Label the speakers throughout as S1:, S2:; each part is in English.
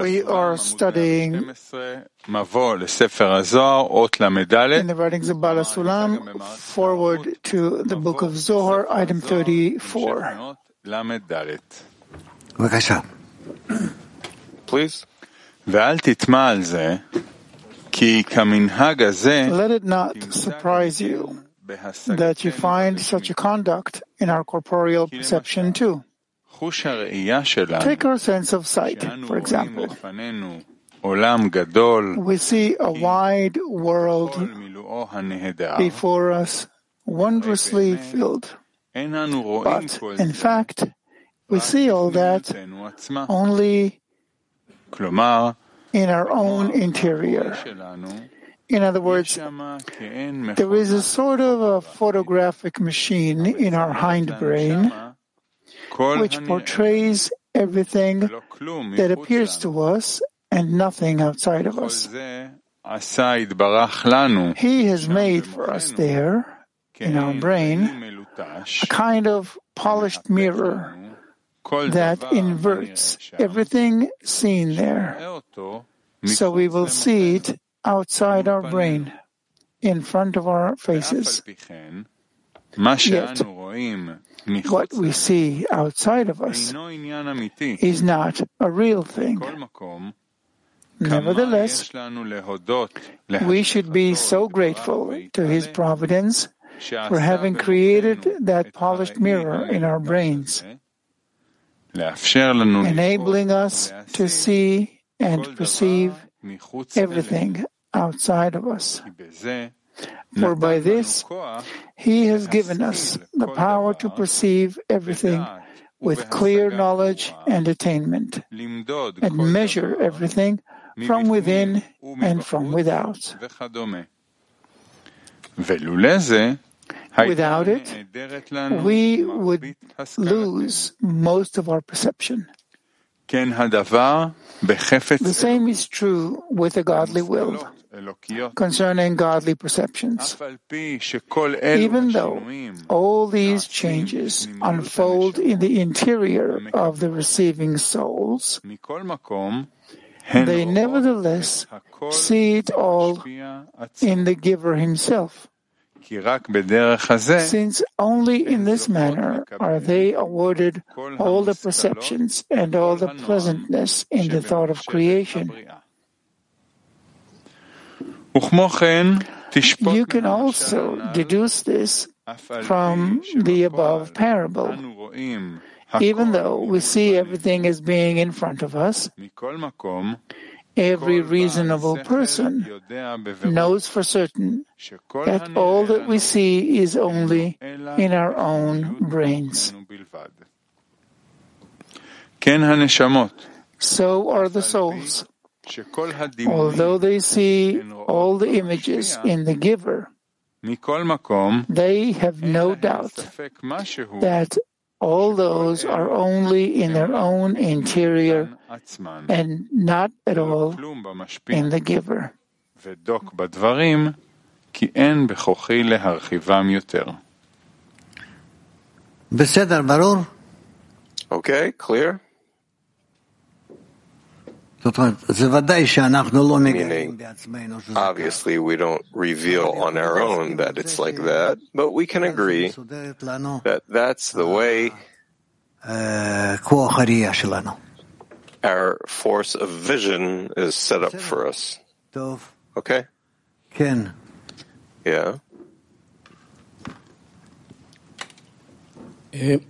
S1: We are studying in the writings of Baal HaSulam, foreword to the book of Zohar, item 34.
S2: Please.
S1: Let it not surprise you that you find such a conduct in our corporeal perception too. Take our sense of sight, for example. We see a wide world before us, wondrously filled. But in fact, we see all that only in our own interior. In other words, there is a sort of a photographic machine in our hindbrain which portrays everything that appears to us and nothing outside of us. He has made for us there, in our brain, a kind of polished mirror that inverts everything seen there. So we will see it outside our brain, in front of our faces.
S3: Yet,
S1: what we see outside of us is not a real thing. Nevertheless, we should be so grateful to His providence for having created that polished mirror in our brains, enabling us to see and perceive everything outside of us. For by this he has given us the power to perceive everything with clear knowledge and attainment, and measure everything from within and from without. Without it, we would lose most of our perception. The same is true with the godly will concerning godly perceptions. Even though all these changes unfold in the interior of the receiving souls, they nevertheless see it all in the giver himself. Since only in this manner are they awarded all the perceptions and all the pleasantness in the thought of creation. You can also deduce this from the above parable. Even though we see everything as being in front of us, every reasonable person knows for certain that all that we see is only in our own brains. So are the souls. Although they see all the images in the giver, they have no doubt that all those are only in their own interior and not at all in the giver.
S2: Okay, clear? Meaning, obviously, we don't reveal on our own that it's like that, but we can agree that that's the way our force of vision is set up for us. Okay? Yeah.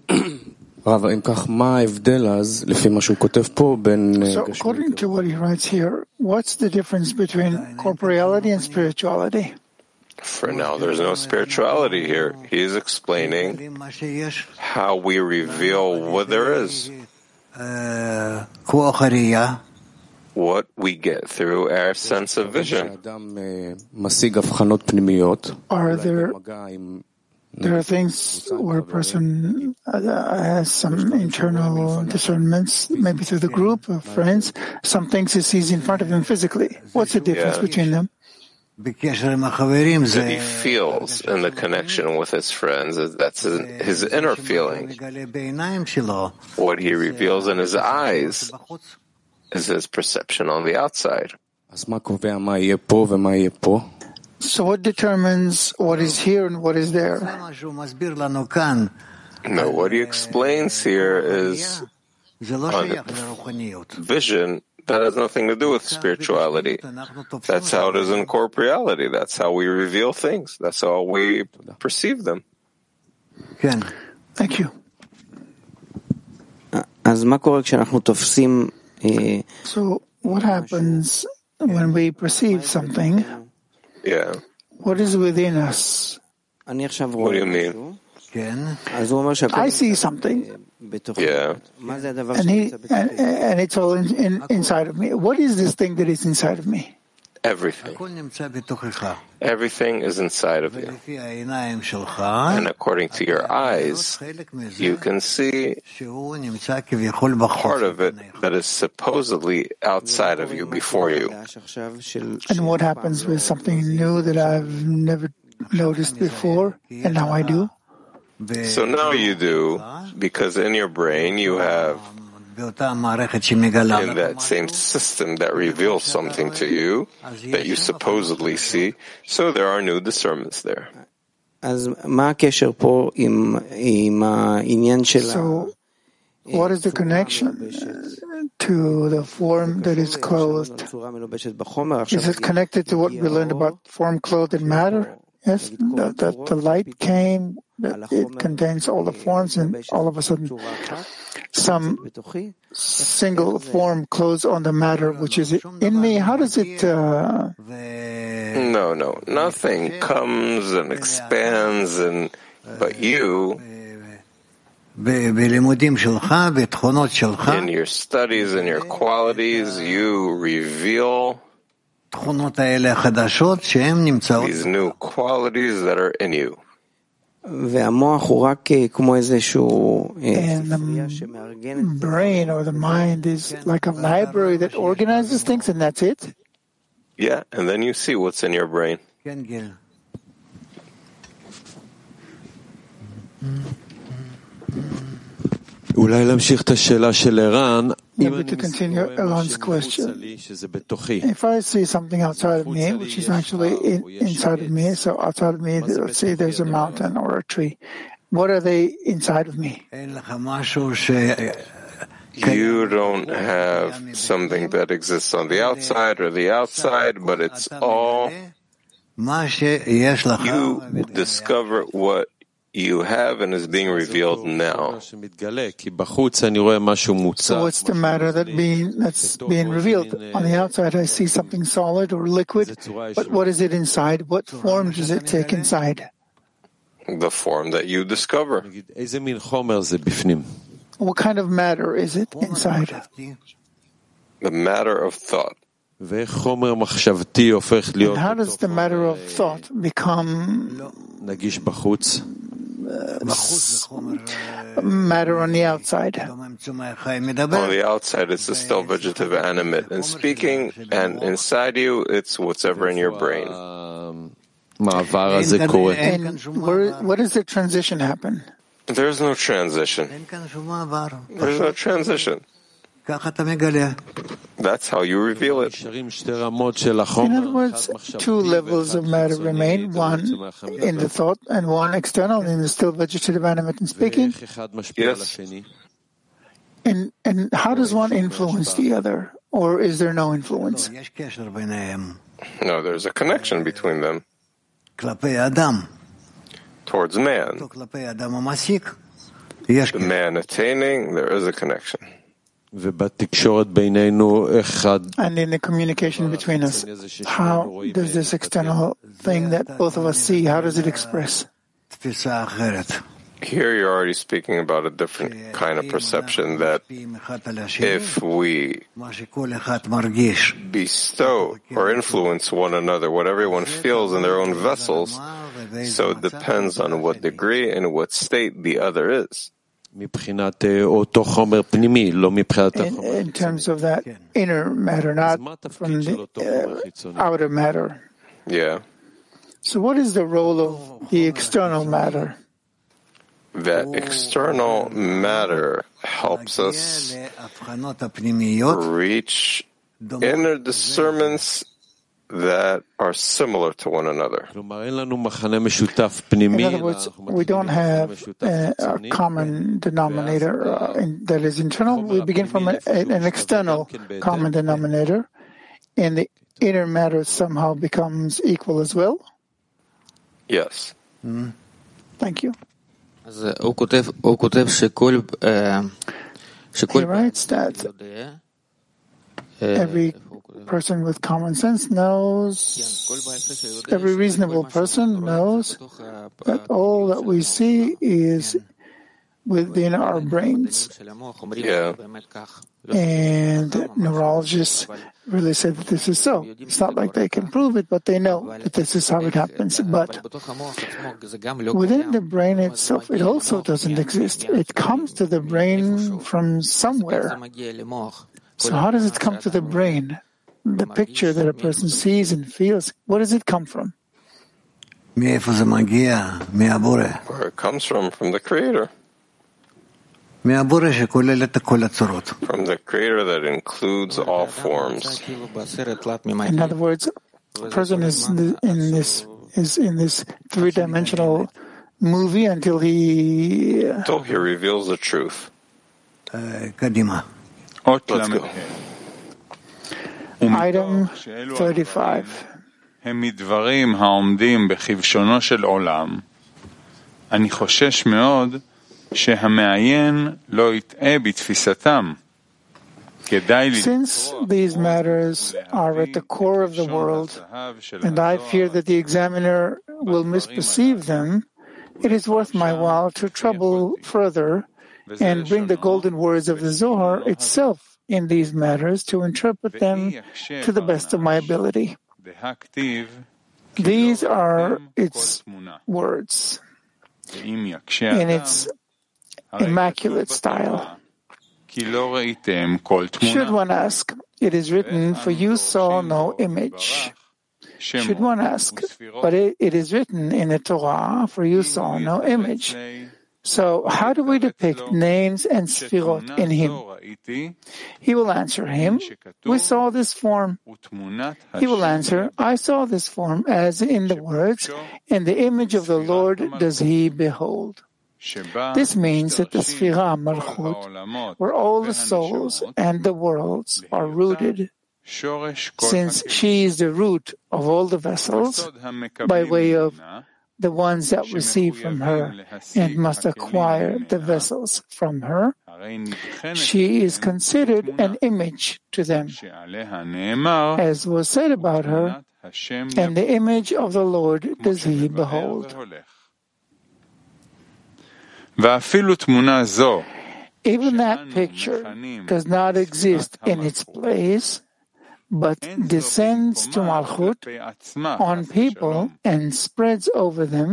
S1: So according to what he writes here, what's the difference between corporeality and spirituality?
S2: For now, there's no spirituality here. He's explaining how we reveal what there is, what we get through our sense of vision.
S1: Are there there are things where a person uh, uh, has some internal discernments, maybe through the group of friends. Some things he sees in front of him physically. What's the difference between them?
S2: That he feels in the connection with his friends, that's his inner feeling. What he reveals in his eyes is his perception on the outside.
S1: So what determines what is here and what is there?
S2: No, what he explains here is vision that has nothing to do with spirituality. That's how it is in corporeality. That's how we reveal things. That's how we perceive them.
S1: Thank you. So what happens when we perceive something
S2: yeah.
S1: What is within us?
S2: What do you mean?
S1: I see something.
S2: Yeah.
S1: And, he, and, and it's all in, in, inside of me. What is this thing that is inside of me?
S2: everything. Everything is inside of you. And according to your eyes, you can see part of it that is supposedly outside of you, before you.
S1: And what happens with something new that I've never noticed before, and now I do?
S2: So now you do, because in your brain you have in that same system that reveals something to you that you supposedly see, so there are new discernments there.
S1: So, what is the connection to the form that is clothed? Is it connected to what we learned about form clothed in matter? Yes, that the light came that it contains all the forms and all of a sudden some single form clothes on the matter which is in me? How does it? Uh...
S2: No, no, nothing comes and expands, and but you. In your studies and your qualities, you reveal these new qualities that are in you.
S1: And the
S4: ספרייה שמארגנת
S1: brain or the mind is like a library that organizes things, and that's it.
S2: Yeah, and then you see what's in your brain.
S5: כן, גיל.
S6: אולי להמשיך את השאלה של ערן.
S1: to continue Elon's question. If I see something outside of me, which is actually in, inside of me, so outside of me, let's say there's a mountain or a tree. What are they inside of me?
S2: You don't have something that exists on the outside or the outside, but it's all you discover what you have and is being revealed now.
S1: So what's the matter that being, that's being revealed? On the outside, I see something solid or liquid, but what is it inside? What form does it take inside?
S2: The form that you discover.
S1: What kind of matter is it inside?
S2: The matter of thought.
S1: And how does the matter of thought become
S5: uh,
S1: matter on the outside.
S2: On the outside, it's a still vegetative animate and speaking, and inside you, it's whatever in your brain.
S1: And where, where does the transition happen?
S2: There's no transition. There's no transition. That's how you reveal it.
S1: In other words, two levels of matter remain, one in the thought and one external in the still vegetative, animate, and speaking.
S2: Yes.
S1: And, and how does one influence the other, or is there no influence?
S2: No, there's a connection between them. Towards man. The man attaining, there is a connection.
S1: And in the communication between us, how does this external thing that both of us see, how does it express?
S2: Here you're already speaking about a different kind of perception that if we bestow or influence one another, what everyone feels in their own vessels, so it depends on what degree and what state the other is.
S1: In, in terms of that inner matter, not from the uh, outer matter.
S2: Yeah.
S1: So, what is the role of the external matter?
S2: The external matter helps us reach inner discernments that are similar to one another.
S1: In other words, we don't have uh, a, a common denominator uh, in, that is internal. We begin from a, an external common denominator, and the inner matter somehow becomes equal as well.
S2: Yes.
S1: Mm. Thank you. He writes that every person with common sense knows, every reasonable person knows that all that we see is within our brains.
S2: Yeah.
S1: And neurologists really say that this is so. It's not like they can prove it, but they know that this is how it happens. But within the brain itself, it also doesn't exist. It comes to the brain from somewhere. So how does it come to the brain? the picture that a person sees and feels, where does it come from?
S2: Where it comes from, from the Creator. From the Creator that includes all forms.
S1: In other words, a person is in this is in this three dimensional movie until he
S2: until he reveals the truth. Let's go.
S1: Item 35.
S3: הם מדברים העומדים בכבשונו של עולם, אני חושש מאוד שהמעיין לא יטעה בתפיסתם. כדאי
S1: Since these matters are at the core of the world, and I fear that the examiner will misperceive them, it is worth my while to trouble further and bring the golden words of the Zohar itself in these matters to interpret them to the best of my ability. These are its words in its immaculate style. Should one ask, it is written, for you saw no image. Should one ask, but it, it is written in the Torah, for you saw no image. So how do we depict names and sfirot in him? He will answer him, we saw this form. He will answer, I saw this form as in the words, In the image of the Lord does he behold. This means that the Sfira Malchut, where all the souls and the worlds are rooted, since she is the root of all the vessels, by way of the ones that receive from her and must acquire the vessels from her, she is considered an image to them, as was said about her, and the image of the Lord does he behold. Even that picture does not exist in its place, but descends to Malchut on people and spreads over them,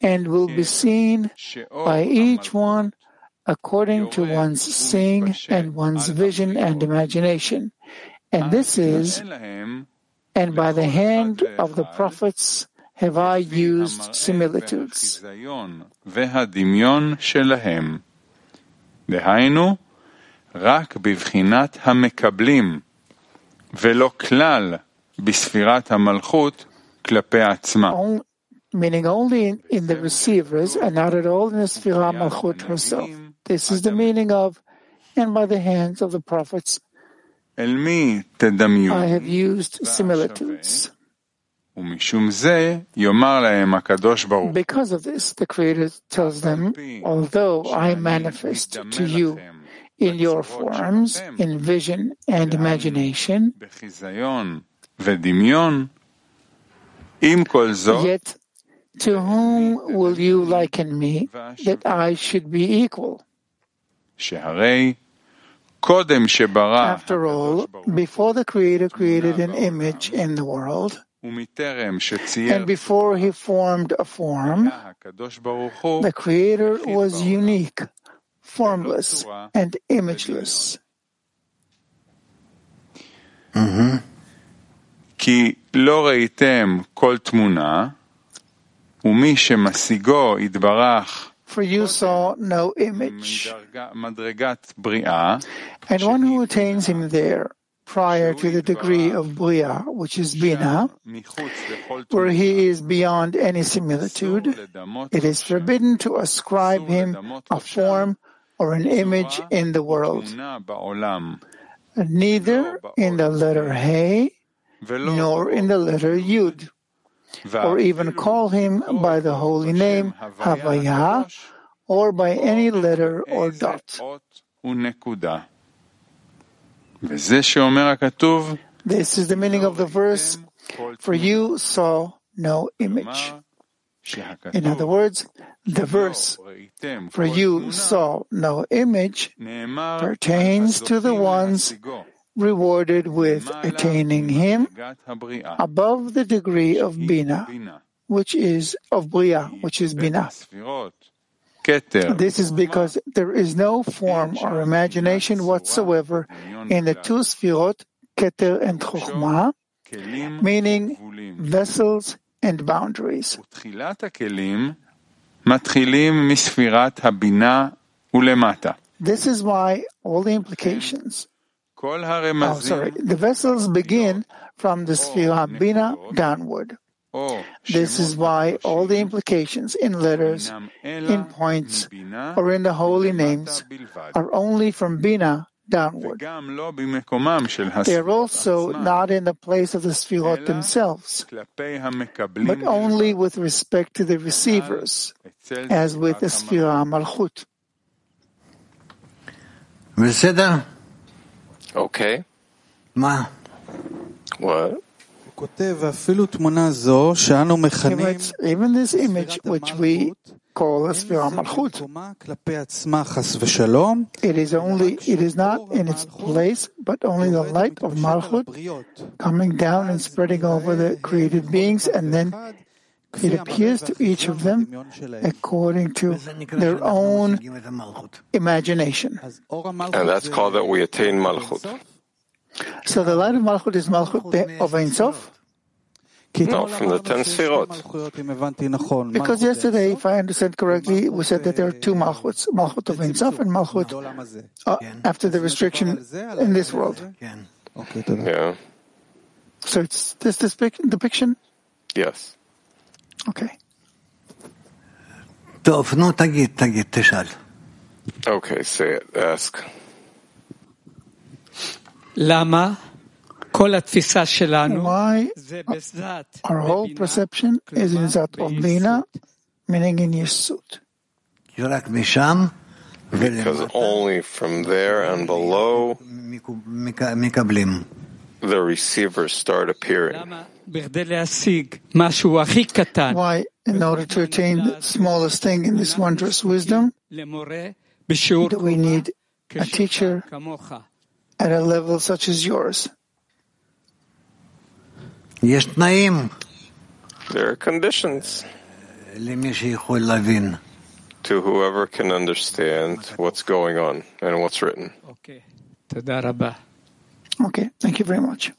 S1: and will be seen by each one according to one's seeing and one's vision and imagination. And this is, and by the hand of the prophets have I used similitudes.
S3: והדמיון שלהם. דהיינו, רק בבחינת המקבלים, all,
S1: meaning only in, in, the receivers and not at all in the Sfira Malchut herself. This is the meaning of and by the hands of the prophets. I have used similitudes. Because of this, the Creator tells them, although I manifest to you in your forms, in vision and imagination. Yet, to whom will you liken me? that I should be equal? After all, before the Creator created an image in the world, and before he formed a form, the Creator was unique, formless and imageless.
S3: Mm-hmm.
S1: For you saw no image. And one who attains him there, prior to the degree of Bria, which is Bina, where he is beyond any similitude, it is forbidden to ascribe him a form or an image in the world, neither in the letter He nor in the letter Yud, or even call him by the holy name Havaya or by any letter or dot. This is the meaning of the verse, for you saw no image. In other words, the verse, for you saw no image, pertains to the ones rewarded with attaining him above the degree of Bina, which is of Bria, which is Bina. This is because there is no form or imagination whatsoever in the two Sfirot, Keter and
S3: Chokmah,
S1: meaning vessels and boundaries. This is why all the implications, oh, sorry, the vessels begin from the Sfira Bina downward. This is why all the implications in letters, in points, or in the holy names are only from Bina downward. They are also not in the place of the sfirot themselves, but only with respect to the receivers, as with the Sefirah Malchut.
S2: Okay.
S5: Ma.
S2: What?
S1: He writes, even this image which we it is only, it is not in its place, but only the light of Malchut coming down and spreading over the created beings, and then it appears to each of them according to their own imagination.
S2: And that's called that we attain Malchut.
S1: So the light of Malchut is Malchut of Ein Sof.
S2: No, from the ten Sfirot.
S1: Because yesterday, if I understand correctly, we said that there are two Malchuts, Malchut of Ein Sof and Malchut uh, after the restriction in this world.
S2: Yeah.
S1: So it's this, this depiction?
S2: Yes.
S1: Okay.
S2: Okay, say it, ask.
S7: Lama?
S1: why our whole perception is in that of Bina, meaning in
S5: Yesod.
S2: Because only from there and below the receivers start appearing.
S1: Why, in order to attain the smallest thing in this wondrous wisdom, do we need a teacher at a level such as yours?
S2: There are conditions to whoever can understand what's going on and what's written.
S7: Okay.
S1: Okay. Thank you very much.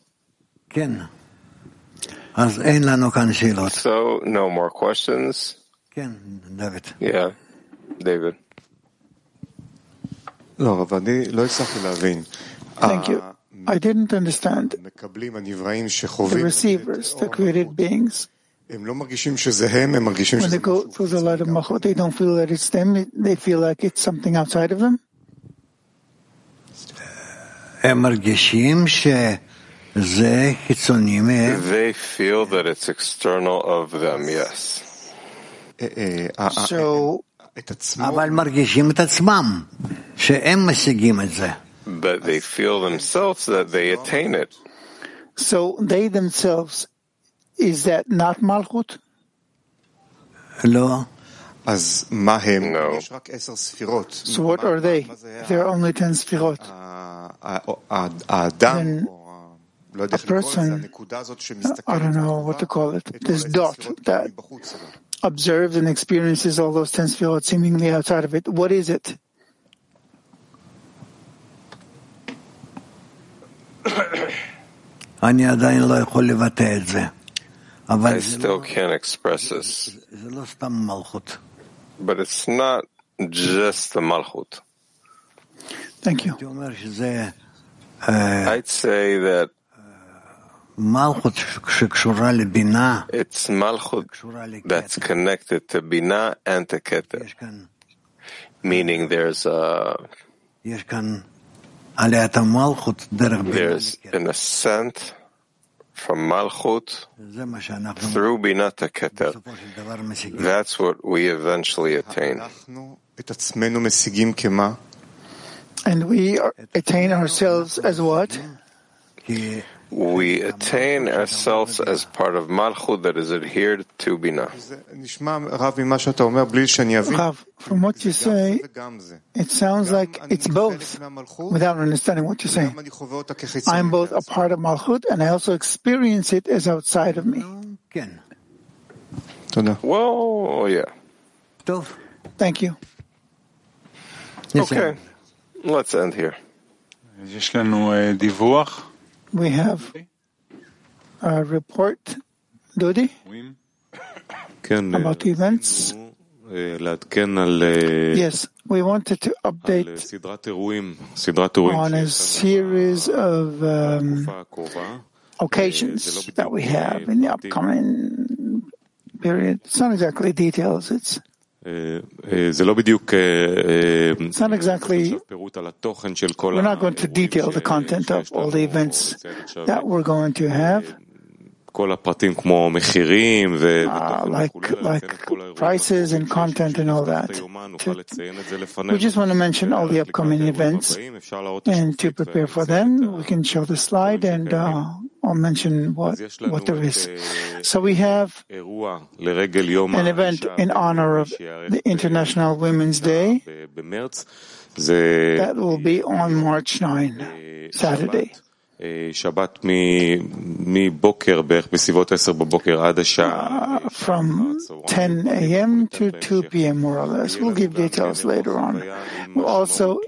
S2: So, no more questions.
S5: David.
S2: Yeah, David.
S1: Thank you. I didn't understand the receivers, the created beings. When they go through the light of Malchut, they don't feel that it's them, they feel like it's something outside of them?
S2: They feel that it's external of them, yes.
S1: So,
S8: but
S5: they feel את עצמם, שהם משיגים את זה
S2: but they feel themselves that they attain it.
S1: So they themselves, is that not Malchut?
S2: No.
S8: No.
S1: So what are they? There are only ten sfirot. Then a person, I don't know what to call it, this dot that observes and experiences all those ten sfirot seemingly outside of it. What is it?
S2: I still can't express this. But it's not just the Malchut.
S1: Thank you.
S2: I'd say that it's Malchut that's connected to Bina and to Keter. Meaning there's a there
S5: is
S2: an ascent from Malchut through Binat Keter. That's what we eventually attain.
S1: And we attain ourselves as what?
S2: we attain ourselves as part of Malchut that is adhered to Bina.
S1: Rav, from what you say, it sounds like it's both, without understanding what
S8: you say.
S1: I'm both a part of Malchut and I also experience it as outside of me.
S2: Well, yeah.
S1: Thank you.
S2: Okay, let's end here.
S1: We have a report, Dodi, about events. Yes, we wanted to update on a series of um, occasions that we have in the upcoming period. It's not exactly details, it's it's not exactly, we're not going to detail the content of all the events that we're going to have.
S6: Ah,
S1: like, like prices and content and all that. To, we just want to mention all the upcoming events and to prepare for them, we can show the slide and uh, I'll mention what, what there is. So we have an event in honor of the International Women's Day that will be on March 9, Saturday. Uh, from 10 a.m. to 2 p.m. more or less. We'll give details later on. We'll also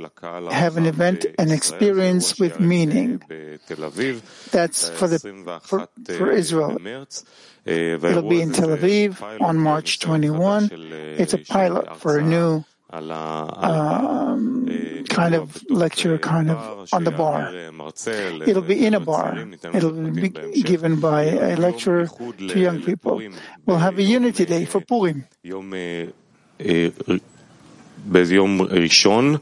S1: have an event, an experience with meaning. That's for, the, for, for Israel. It'll be in Tel Aviv on March 21. It's a pilot for a new um, kind of lecture, kind of on the bar. It'll be in a bar. It'll be given by a lecturer to young people. We'll have a unity day for Purim.
S6: יום, אה, אה, באיזה יום ראשון,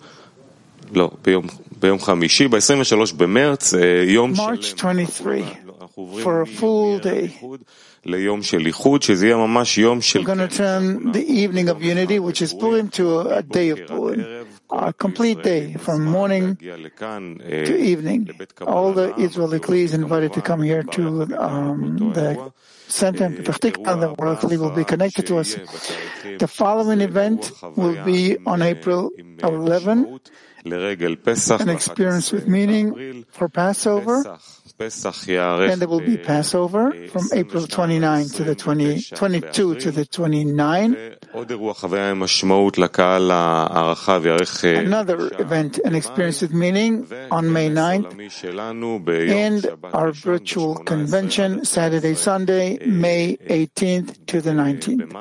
S6: לא, ביום, ביום חמישי, ב-23 במרץ, אה, יום
S1: March
S6: שלם.
S1: 23
S6: אנחנו עוברים
S1: for a
S6: מ-
S1: full
S6: מערב
S1: day.
S6: איחוד ליום של איחוד, שזה יהיה ממש יום של...
S1: We're going to turn the evening of unity, which is Purim, to a day of Purim. A complete day from morning to evening. All the Israeli Klis invited to come here to um, the center in Petah. The World will be connected to us. The following event will be on April 11, an experience with meaning for Passover. Then there will be Passover from April 29 to the 20, 22 to the 29. Another event and experience with meaning on May 9th and our virtual convention Saturday, Sunday, May 18th to the 19th.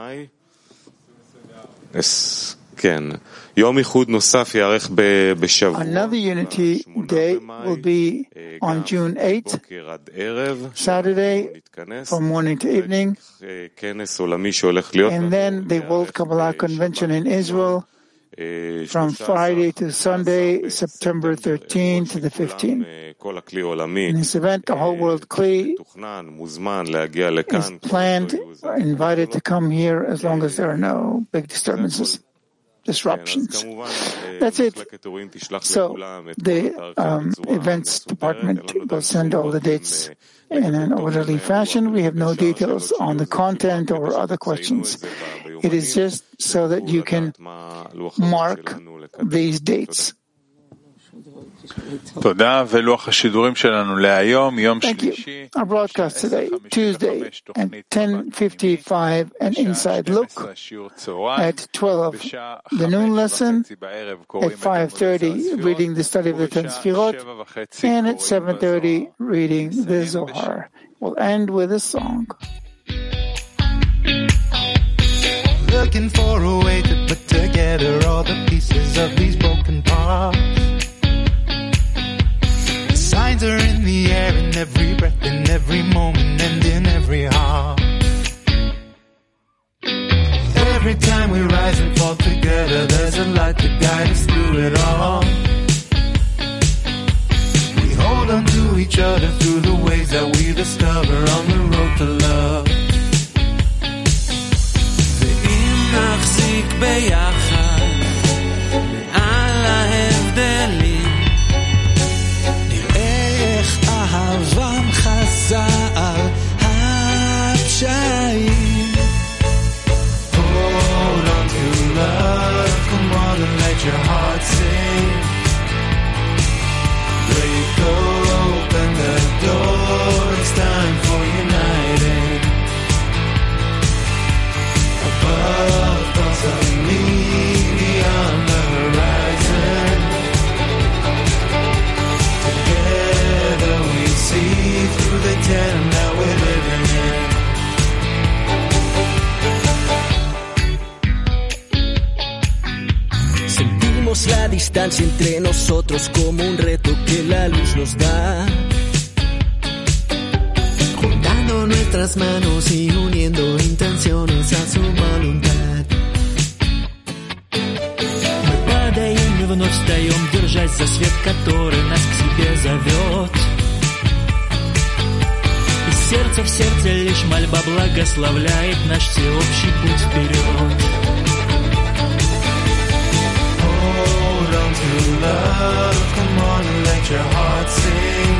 S1: Another unity day will be on June 8th, Saturday, from morning to evening, and then the World Kabbalah Convention in Israel from Friday to Sunday, September 13 to the 15th. In this event, the whole world Kli is planned, invited to come here as long as there are no big disturbances disruptions. That's it. So the um, events department will send all the dates in an orderly fashion. We have no details on the content or other questions. It is just so that you can mark these dates. Thank you. Our broadcast today, Tuesday, at 10.55, an inside look at 12, the noon lesson, at 5.30, reading the study of the Ten and at 7.30, reading the Zohar. We'll end with a song
S9: The signs are in the air in every breath, in every moment, and in every heart. Every time we rise and fall together, there's a light to guide us through it all. We hold on to each other through the ways that we discover on the road to love.
S10: ואם נחזיק ביחד за свет, который нас к себе зовет. И сердце в сердце лишь мольба благословляет наш всеобщий путь вперед.
S9: Hold on to love, come on and let
S10: your heart sing.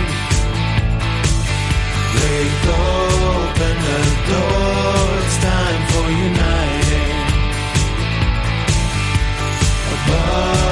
S10: Break open the door, it's time for uniting. Above